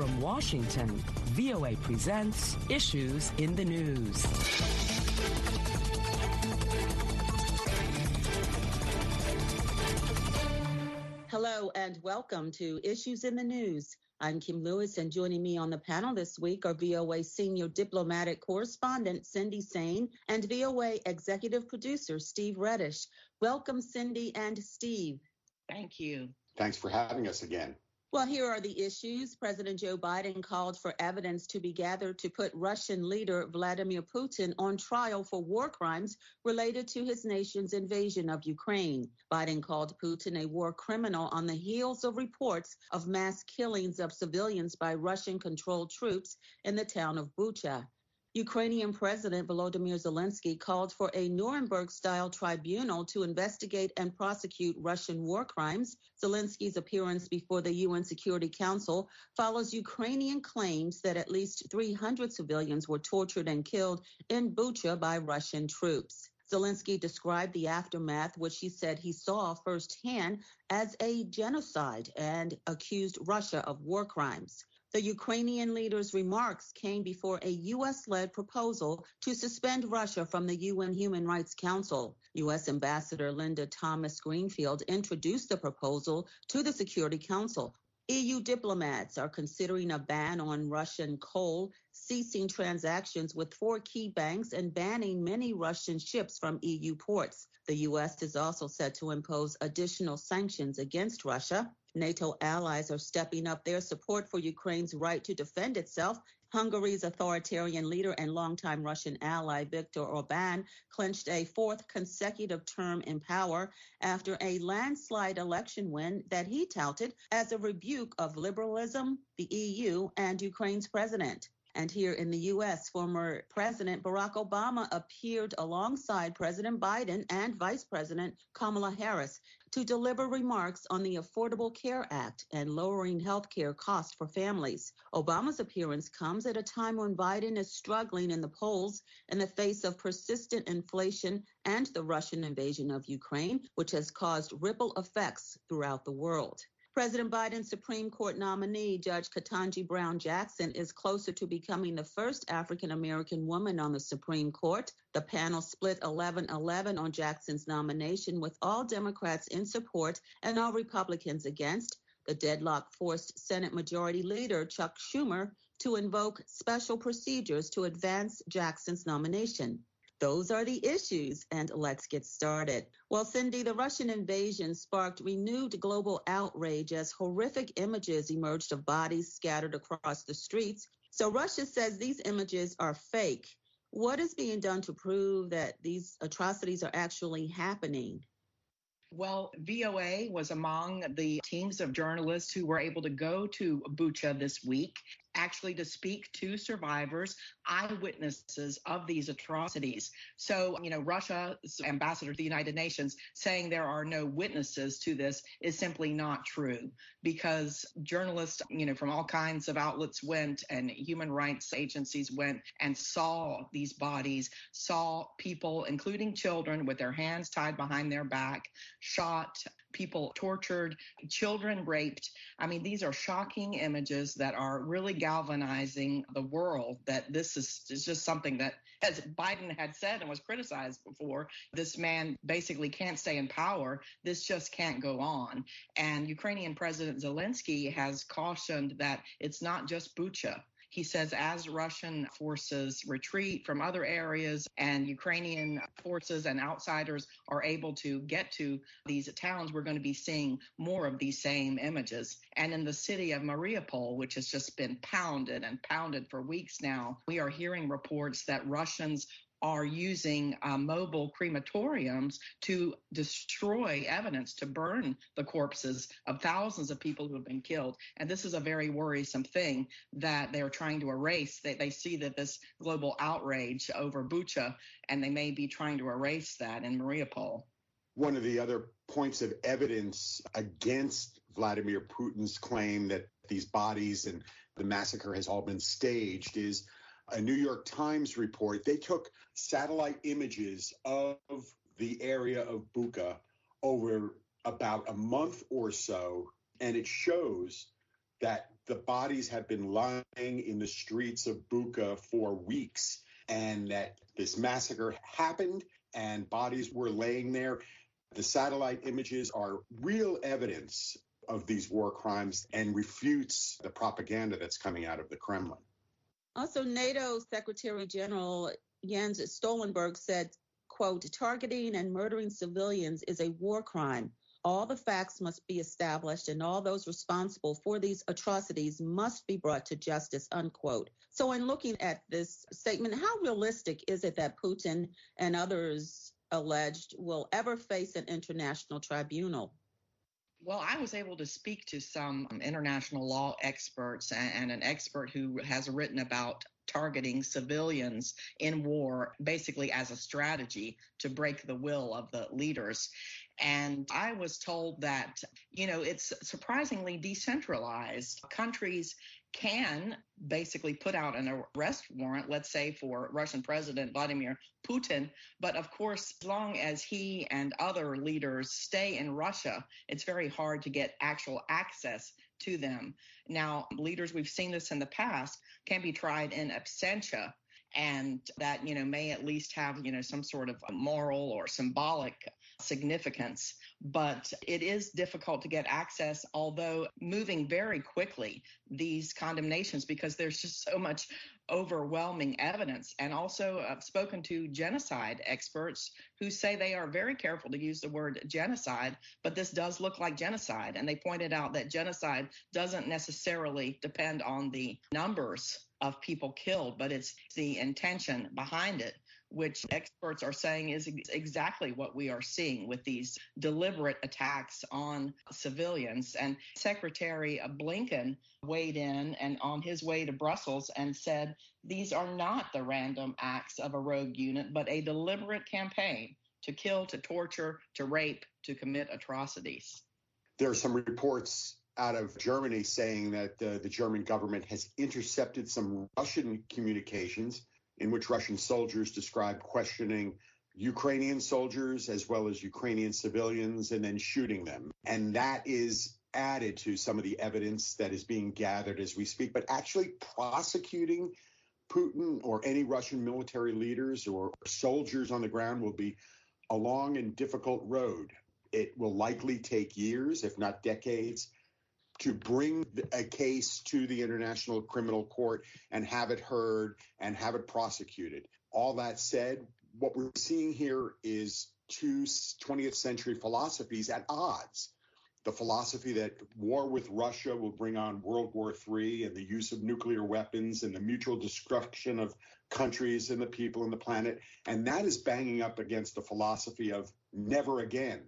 From Washington, VOA presents Issues in the News. Hello and welcome to Issues in the News. I'm Kim Lewis, and joining me on the panel this week are VOA senior diplomatic correspondent Cindy Saine and VOA executive producer Steve Redisch. Welcome, Cindy and Steve. Thank you. Thanks for having us again. Well, here are the issues. President Joe Biden called for evidence to be gathered to put Russian leader Vladimir Putin on trial for war crimes related to his nation's invasion of Ukraine. Biden called Putin a war criminal on the heels of reports of mass killings of civilians by Russian controlled troops in the town of Bucha. Ukrainian President Volodymyr Zelensky called for a Nuremberg style tribunal to investigate and prosecute Russian war crimes. Zelensky's appearance before the UN Security Council follows Ukrainian claims that at least 300 civilians were tortured and killed in Bucha by Russian troops. Zelensky described the aftermath, which he said he saw firsthand, as a genocide and accused Russia of war crimes. The Ukrainian leader's remarks came before a U.S. led proposal to suspend Russia from the UN Human Rights Council. U.S. Ambassador Linda Thomas Greenfield introduced the proposal to the Security Council. EU diplomats are considering a ban on Russian coal, ceasing transactions with four key banks, and banning many Russian ships from EU ports. The U.S. is also set to impose additional sanctions against Russia. NATO allies are stepping up their support for Ukraine's right to defend itself. Hungary's authoritarian leader and longtime Russian ally Viktor Orban clinched a fourth consecutive term in power after a landslide election win that he touted as a rebuke of liberalism, the EU, and Ukraine's president. And here in the U.S., former President Barack Obama appeared alongside President Biden and Vice President Kamala Harris to deliver remarks on the Affordable Care Act and lowering health care costs for families. Obama's appearance comes at a time when Biden is struggling in the polls in the face of persistent inflation and the Russian invasion of Ukraine, which has caused ripple effects throughout the world. President Biden's Supreme Court nominee, Judge Ketanji Brown Jackson, is closer to becoming the first African American woman on the Supreme Court. The panel split 11 11 on Jackson's nomination, with all Democrats in support and all Republicans against. The deadlock forced Senate Majority Leader Chuck Schumer to invoke special procedures to advance Jackson's nomination. Those are the issues, and let's get started. Well, Cindy, the Russian invasion sparked renewed global outrage as horrific images emerged of bodies scattered across the streets. So Russia says these images are fake. What is being done to prove that these atrocities are actually happening? Well, VOA was among the teams of journalists who were able to go to Bucha this week actually to speak to survivors, eyewitnesses of these atrocities. So, you know, Russia's ambassador to the United Nations saying there are no witnesses to this is simply not true because journalists, you know, from all kinds of outlets went and human rights agencies went and saw these bodies, saw people, including children, with their hands tied behind their back, shot, people tortured, children raped. I mean, these are shocking images that are really galvanizing the world that this is, is just something that, as Biden had said and was criticized before, this man basically can't stay in power. This just can't go on. And Ukrainian President Zelensky has cautioned that it's not just Bucha. He says as Russian forces retreat from other areas and Ukrainian forces and outsiders are able to get to these towns, we're going to be seeing more of these same images. And in the city of Mariupol, which has just been pounded and pounded for weeks now, we are hearing reports that Russians are using uh, mobile crematoriums to destroy evidence, to burn the corpses of thousands of people who have been killed. And this is a very worrisome thing that they're trying to erase. They, they see that this global outrage over Bucha, and they may be trying to erase that in Mariupol. One of the other points of evidence against Vladimir Putin's claim that these bodies and the massacre has all been staged is a New York Times report. They took satellite images of the area of Bucha over about a month or so, and it shows that the bodies have been lying in the streets of Bucha for weeks and that this massacre happened and bodies were laying there. The satellite images are real evidence of these war crimes and refutes the propaganda that's coming out of the Kremlin. Also, NATO Secretary General Jens Stoltenberg said, quote, targeting and murdering civilians is a war crime. All the facts must be established and all those responsible for these atrocities must be brought to justice, unquote. So, in looking at this statement, how realistic is it that Putin and others alleged will ever face an international tribunal? Well, I was able to speak to some um, international law experts and, an expert who has written about targeting civilians in war basically as a strategy to break the will of the leaders. And I was told that, you know, it's surprisingly decentralized. Countries can basically put out an arrest warrant, let's say for Russian President Vladimir Putin. But of course, as long as he and other leaders stay in Russia, it's very hard to get actual access to them. Now, leaders, we've seen this in the past, can be tried in absentia and that you know may at least have you know some sort of moral or symbolic significance but it is difficult to get access although moving very quickly these condemnations because there's just so much overwhelming evidence. And also i've spoken to genocide experts who say they are very careful to use the word genocide but this does look like genocide. And they pointed out that genocide doesn't necessarily depend on the numbers of people killed, but it's the intention behind it, which experts are saying is exactly what we are seeing with these deliberate attacks on civilians. And Secretary Blinken weighed in and on his way to Brussels and said these are not the random acts of a rogue unit, but a deliberate campaign to kill, to torture, to rape, to commit atrocities. There are some reports out of Germany saying that uh, the German government has intercepted some Russian communications in which Russian soldiers describe questioning Ukrainian soldiers as well as Ukrainian civilians and then shooting them. And that is added to some of the evidence that is being gathered as we speak. But actually prosecuting Putin or any Russian military leaders or soldiers on the ground will be a long and difficult road. It will likely take years, if not decades, to bring a case to the International Criminal Court and have it heard and have it prosecuted. All that said, what we're seeing here is two 20th century philosophies at odds. The philosophy that war with Russia will bring on World War III and the use of nuclear weapons and the mutual destruction of countries and the people and the planet. And that is banging up against the philosophy of never again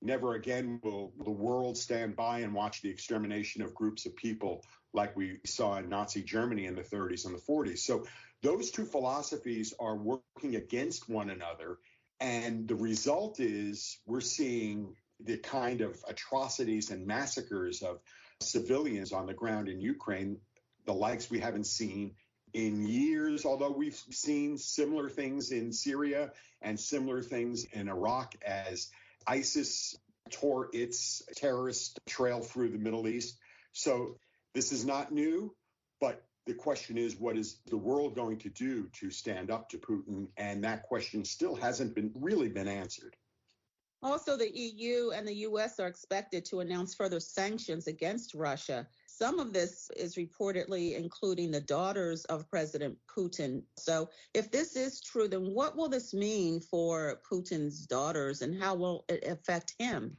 Never again will the world stand by and watch the extermination of groups of people like we saw in Nazi Germany in the 30s and the 40s. So those two philosophies are working against one another. And the result is we're seeing the kind of atrocities and massacres of civilians on the ground in Ukraine, the likes we haven't seen in years, although we've seen similar things in Syria and similar things in Iraq as ISIS tore its terrorist trail through the Middle East. So this is not new, but the question is, what is the world going to do to stand up to Putin? And that question still hasn't been really been answered. Also, the EU and the US are expected to announce further sanctions against Russia. Some of this is reportedly including the daughters of President Putin. So, if this is true, then what will this mean for Putin's daughters and how will it affect him?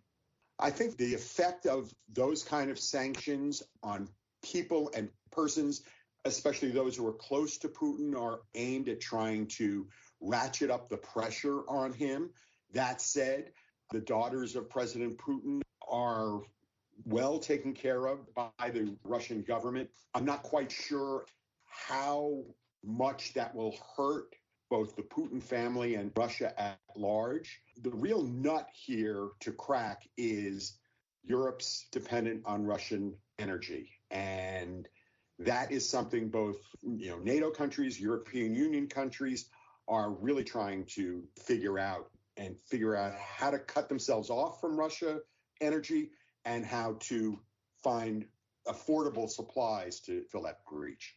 I think the effect of those kind of sanctions on people and persons, especially those who are close to Putin, are aimed at trying to ratchet up the pressure on him. That said, the daughters of President Putin are well taken care of by the Russian government. I'm not quite sure how much that will hurt both the Putin family and Russia at large. The real nut here to crack is Europe's dependent on Russian energy. And that is something both you know NATO countries, European Union countries are really trying to figure out and figure out how to cut themselves off from Russia energy and how to find affordable supplies to fill that breach.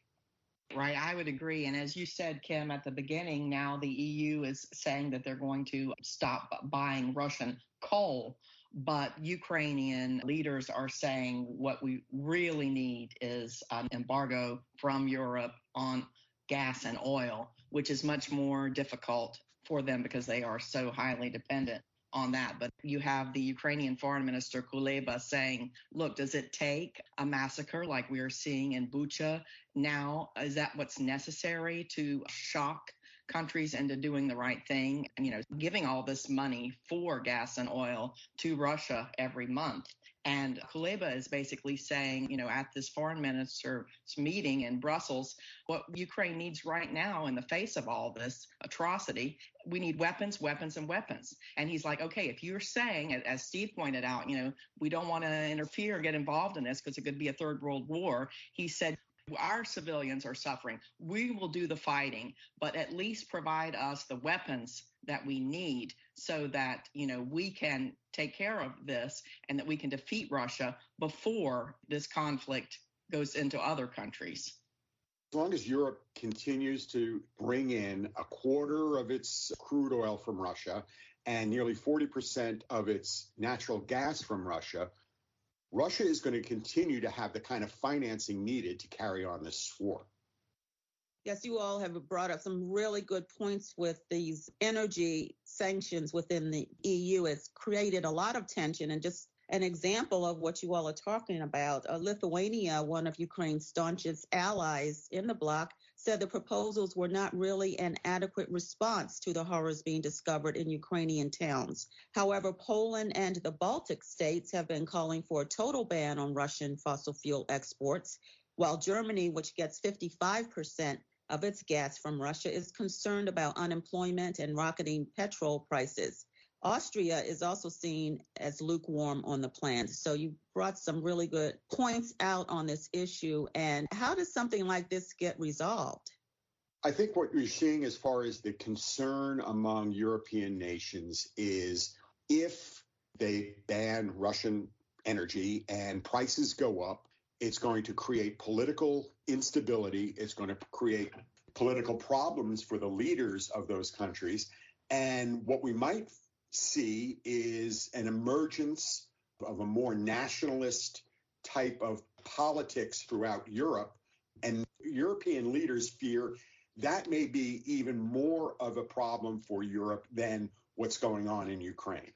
Right, I would agree. And as you said, Kim, at the beginning, now the EU is saying that they're going to stop buying Russian coal. But Ukrainian leaders are saying what we really need is an embargo from Europe on gas and oil, which is much more difficult for them because they are so highly dependent on that. But you have the Ukrainian foreign minister Kuleba saying, look, does it take a massacre like we are seeing in Bucha now? Is that what's necessary to shock countries into doing the right thing? And, you know, giving all this money for gas and oil to Russia every month. And Kuleba is basically saying, you know, at this foreign minister's meeting in Brussels, what Ukraine needs right now in the face of all this atrocity, we need weapons, weapons, and weapons. And he's like, okay, if you're saying, as Steve pointed out, you know, we don't want to interfere, get involved in this because it could be a third world war. He said, our civilians are suffering. We will do the fighting, but at least provide us the weapons that we need so that, you know, we can take care of this and that we can defeat Russia before this conflict goes into other countries. As long as Europe continues to bring in a quarter of its crude oil from Russia and nearly 40% of its natural gas from Russia, Russia is going to continue to have the kind of financing needed to carry on this war. Yes, you all have brought up some really good points with these energy sanctions within the EU. It's created a lot of tension and just an example of what you all are talking about. Uh, Lithuania, one of Ukraine's staunchest allies in the bloc, said the proposals were not really an adequate response to the horrors being discovered in Ukrainian towns. However, Poland and the Baltic states have been calling for a total ban on Russian fossil fuel exports, while Germany, which gets 55% of its gas from Russia, is concerned about unemployment and rocketing petrol prices. Austria is also seen as lukewarm on the plan. So you brought some really good points out on this issue. And how does something like this get resolved? I think what you're seeing as far as the concern among European nations is if they ban Russian energy and prices go up, it's going to create political instability. It's going to create political problems for the leaders of those countries. And what we might see is an emergence of a more nationalist type of politics throughout Europe. And European leaders fear that may be even more of a problem for Europe than what's going on in Ukraine.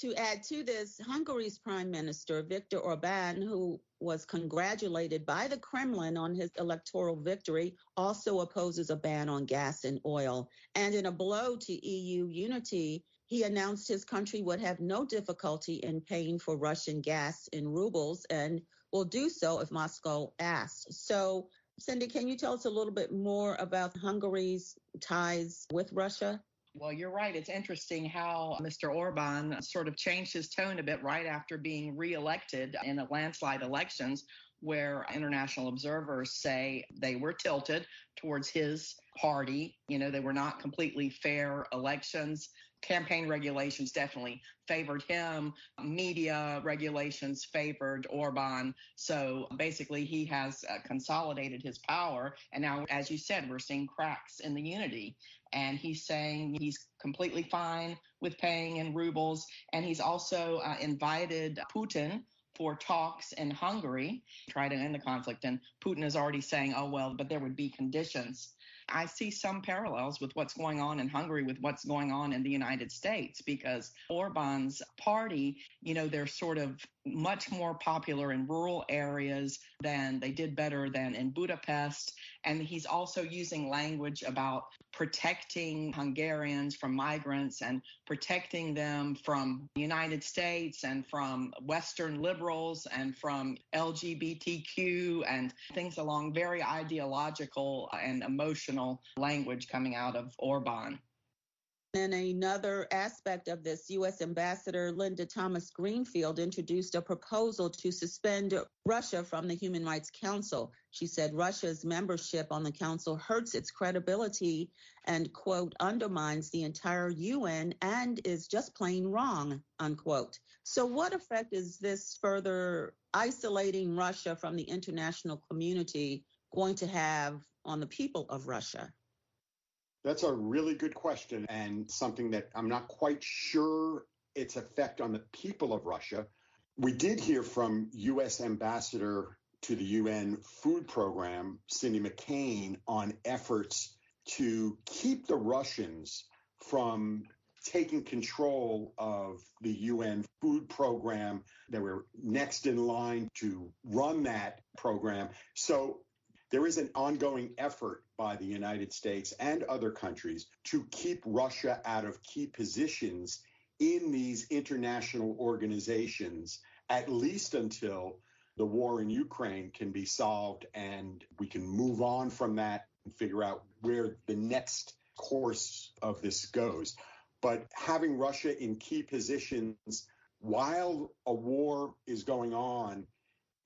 To add to this, Hungary's Prime Minister, Viktor Orban, who was congratulated by the Kremlin on his electoral victory, also opposes a ban on gas and oil. And in a blow to EU unity, he announced his country would have no difficulty in paying for Russian gas in rubles and will do so if Moscow asks. So, Cindy, can you tell us a little bit more about Hungary's ties with Russia? Well, you're right. It's interesting how Mr. Orban sort of changed his tone a bit right after being reelected in the landslide elections, where international observers say they were tilted towards his party. You know, they were not completely fair elections campaign regulations definitely favored him. Media regulations favored Orban. So basically, he has uh, consolidated his power. And now, as you said, we're seeing cracks in the unity. And he's saying he's completely fine with paying in rubles. And he's also uh, invited Putin for talks in Hungary, try to end the conflict. And Putin is already saying, oh, well, but there would be conditions I see some parallels with what's going on in Hungary with what's going on in the United States because Orban's party, you know, they're sort of much more popular in rural areas than they did better than in Budapest. And he's also using language about protecting Hungarians from migrants and protecting them from the United States and from Western liberals and from LGBTQ and things along very ideological and emotional language coming out of Orban. In another aspect of this, U.S. Ambassador Linda Thomas Greenfield introduced a proposal to suspend Russia from the Human Rights Council. She said Russia's membership on the council hurts its credibility and, quote, undermines the entire UN and is just plain wrong, unquote. So, what effect is this further isolating Russia from the international community going to have on the people of Russia? That's a really good question and something that I'm not quite sure its effect on the people of Russia. We did hear from U.S. Ambassador to the UN Food Program, Cindy McCain, on efforts to keep the Russians from taking control of the UN food program. They were next in line to run that program. So there is an ongoing effort by the United States and other countries to keep Russia out of key positions in these international organizations, at least until the war in Ukraine can be solved and we can move on from that and figure out where the next course of this goes. But having Russia in key positions while a war is going on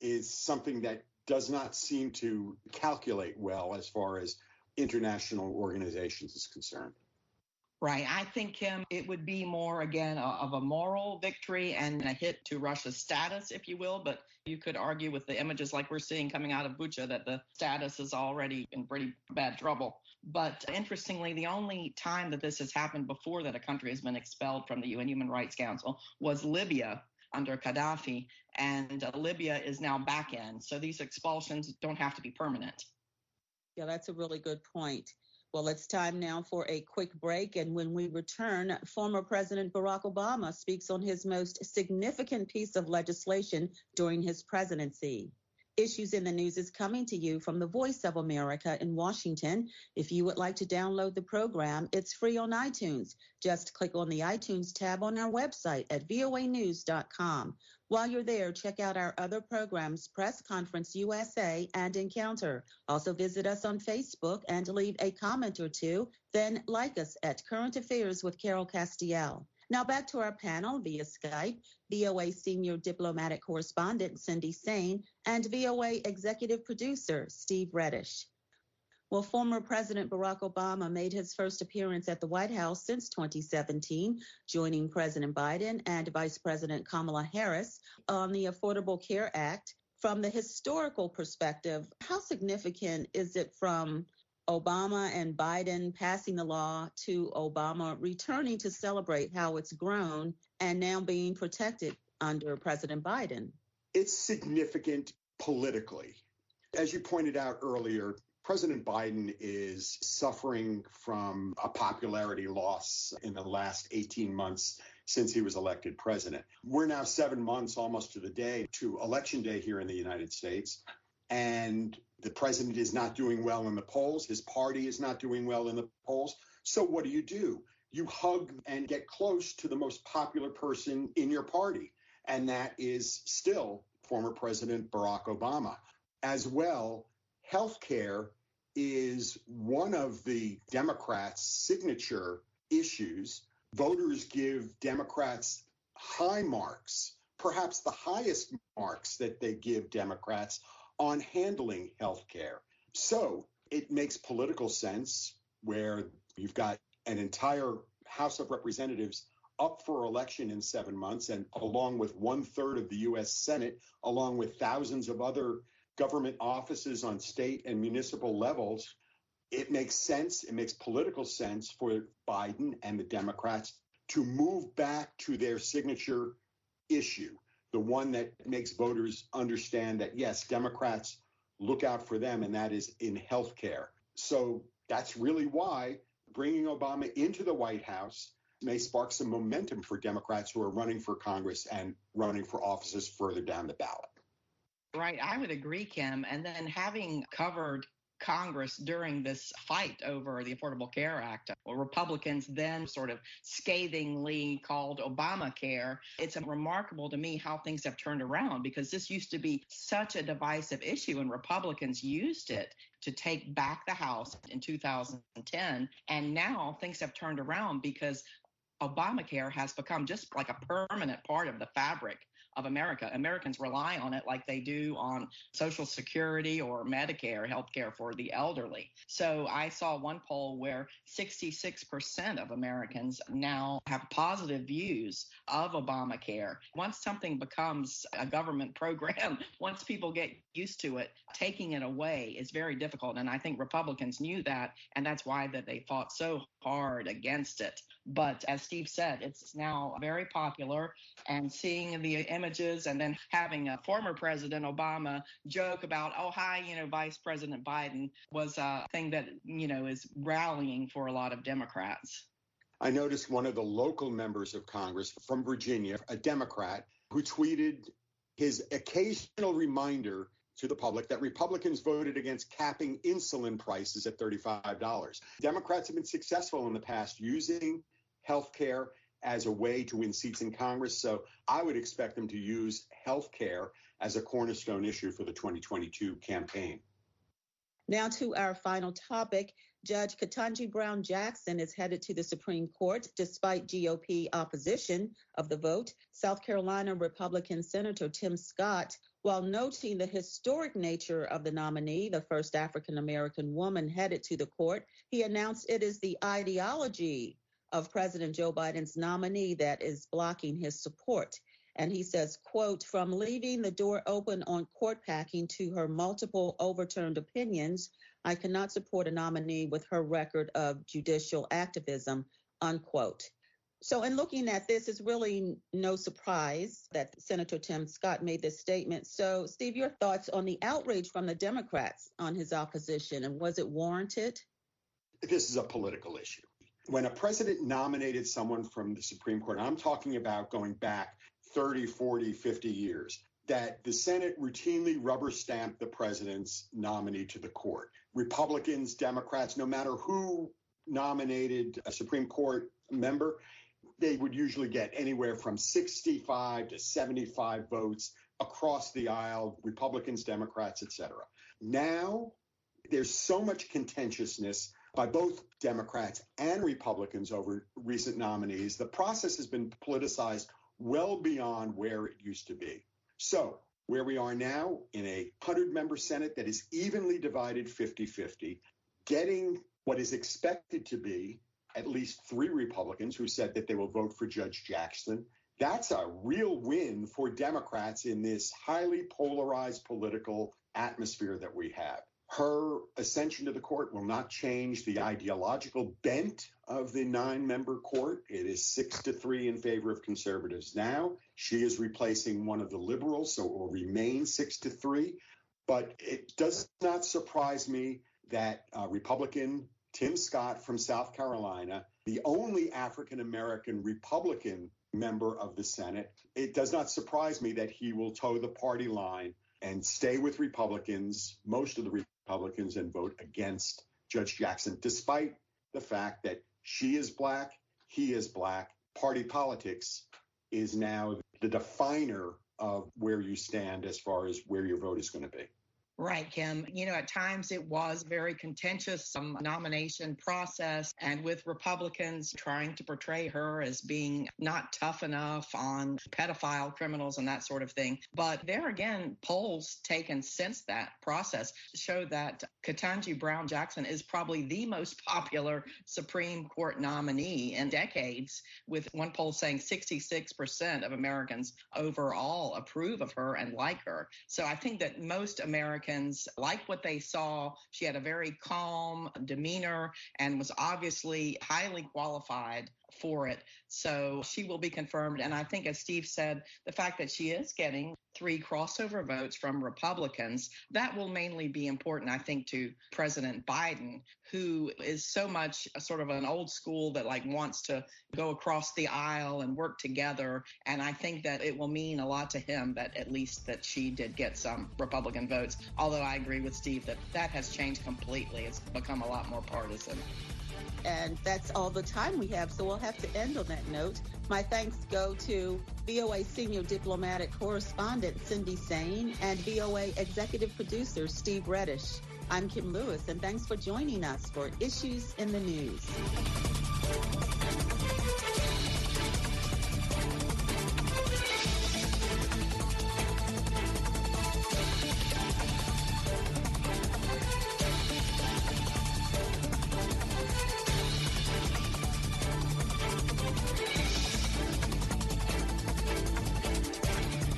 is something that does not seem to calculate well as far as international organizations is concerned. Right. I think, Kim, it would be more, again, of a moral victory and a hit to Russia's status, if you will. But you could argue with the images like we're seeing coming out of Bucha that the status is already in pretty bad trouble. But interestingly, the only time that this has happened before that a country has been expelled from the UN Human Rights Council was Libya under Gaddafi, and uh, Libya is now back in. So these expulsions don't have to be permanent. Yeah, that's a really good point. Well, it's time now for a quick break. And when we return, former President Barack Obama speaks on his most significant piece of legislation during his presidency. Issues in the News is coming to you from the Voice of America in Washington. If you would like to download the program, it's free on iTunes. Just click on the iTunes tab on our website at voanews.com. While you're there, check out our other programs, Press Conference USA and Encounter. Also visit us on Facebook and leave a comment or two. Then like us at Current Affairs with Carol Castiel. Now back to our panel via Skype, VOA Senior Diplomatic Correspondent Cindy Saine and VOA Executive Producer Steve Redisch. Well, former President Barack Obama made his first appearance at the White House since 2017, joining President Biden and Vice President Kamala Harris on the Affordable Care Act. From the historical perspective, how significant is it from Obama and Biden passing the law to Obama returning to celebrate how it's grown and now being protected under President Biden? It's significant politically. As you pointed out earlier, President Biden is suffering from a popularity loss in the last 18 months since he was elected president. We're now seven months almost to the day to election day here in the United States. And the president is not doing well in the polls. His party is not doing well in the polls. So what do you do? You hug and get close to the most popular person in your party. And that is still former President Barack Obama. As well, health care is one of the Democrats' signature issues. Voters give Democrats high marks, perhaps the highest marks that they give Democrats on handling health care. So it makes political sense where you've got an entire House of Representatives up for election in seven months, and along with one third of the U.S. Senate, along with thousands of other government offices on state and municipal levels, it makes sense. It makes political sense for Biden and the Democrats to move back to their signature issue the one that makes voters understand that, yes, Democrats look out for them, and that is in health care. So that's really why bringing Obama into the White House may spark some momentum for Democrats who are running for Congress and running for offices further down the ballot. Right. I would agree, Kim. And then having covered Congress during this fight over the Affordable Care Act. Republicans then sort of scathingly called Obamacare. It's remarkable to me how things have turned around because this used to be such a divisive issue and Republicans used it to take back the House in 2010. And now things have turned around because Obamacare has become just like a permanent part of the fabric of America. Americans rely on it like they do on Social Security or Medicare, health care for the elderly. So I saw one poll where 66% of Americans now have positive views of Obamacare. Once something becomes a government program, once people get used to it, taking it away is very difficult. And I think Republicans knew that, and that's why that they fought so hard against it. But as Steve said, it's now very popular, and seeing the images and then having a former President Obama joke about, oh, hi, you know, Vice President Biden was a thing that, you know, is rallying for a lot of Democrats. I noticed one of the local members of Congress from Virginia, a Democrat, who tweeted his occasional reminder to the public that Republicans voted against capping insulin prices at $35. Democrats have been successful in the past using health care as a way to win seats in Congress. So I would expect them to use health care as a cornerstone issue for the 2022 campaign. Now to our final topic. Judge Ketanji Brown Jackson is headed to the Supreme Court despite GOP opposition of the vote. South Carolina Republican Senator Tim Scott, while noting the historic nature of the nominee, the first African American woman headed to the court, he announced it is the ideology of President Joe Biden's nominee that is blocking his support. And he says, quote, from leaving the door open on court packing to her multiple overturned opinions, I cannot support a nominee with her record of judicial activism, unquote. So, in looking at this, it's really no surprise that Senator Tim Scott made this statement. So, Steve, your thoughts on the outrage from the Democrats on his opposition, and was it warranted? This is a political issue when a president nominated someone from the Supreme Court, I'm talking about going back 30, 40, 50 years, that the Senate routinely rubber stamped the president's nominee to the court. Republicans, Democrats, no matter who nominated a Supreme Court member, they would usually get anywhere from 65 to 75 votes across the aisle, Republicans, Democrats, etc. Now, there's so much contentiousness by both Democrats and Republicans over recent nominees, the process has been politicized well beyond where it used to be. So, where we are now in a 100 member Senate that is evenly divided 50 50, getting what is expected to be at least three Republicans who said that they will vote for Judge Jackson. That's a real win for Democrats in this highly polarized political atmosphere that we have. Her ascension to the court will not change the ideological bent of the nine member court. It is six to three in favor of conservatives now. She is replacing one of the liberals, so it will remain six to three. But it does not surprise me that uh, Republican Tim Scott from South Carolina, the only African American Republican member of the Senate, it does not surprise me that he will toe the party line and stay with Republicans, most of the Republicans and vote against Judge Jackson, despite the fact that she is black, he is black. Party politics is now the definer of where you stand as far as where your vote is going to be. Right, Kim. You know, at times it was very contentious um, nomination process, and with Republicans trying to portray her as being not tough enough on pedophile criminals and that sort of thing. But there again, polls taken since that process show that Ketanji Brown Jackson is probably the most popular Supreme Court nominee in decades, with one poll saying 66% of Americans overall approve of her and like her. So I think that most Americans Americans liked what they saw. She had a very calm demeanor and was obviously highly qualified for it. So she will be confirmed. And I think, as Steve said, the fact that she is getting three crossover votes from Republicans, that will mainly be important, I think, to President Biden, who is so much a sort of an old school that like wants to go across the aisle and work together. And I think that it will mean a lot to him that at least that she did get some Republican votes. Although I agree with Steve that that has changed completely. It's become a lot more partisan. And that's all the time we have, so we'll have to end on that note. My thanks go to VOA Senior Diplomatic Correspondent Cindy Saine and VOA Executive Producer Steve Redisch. I'm Kim Lewis, and thanks for joining us for Issues in the News.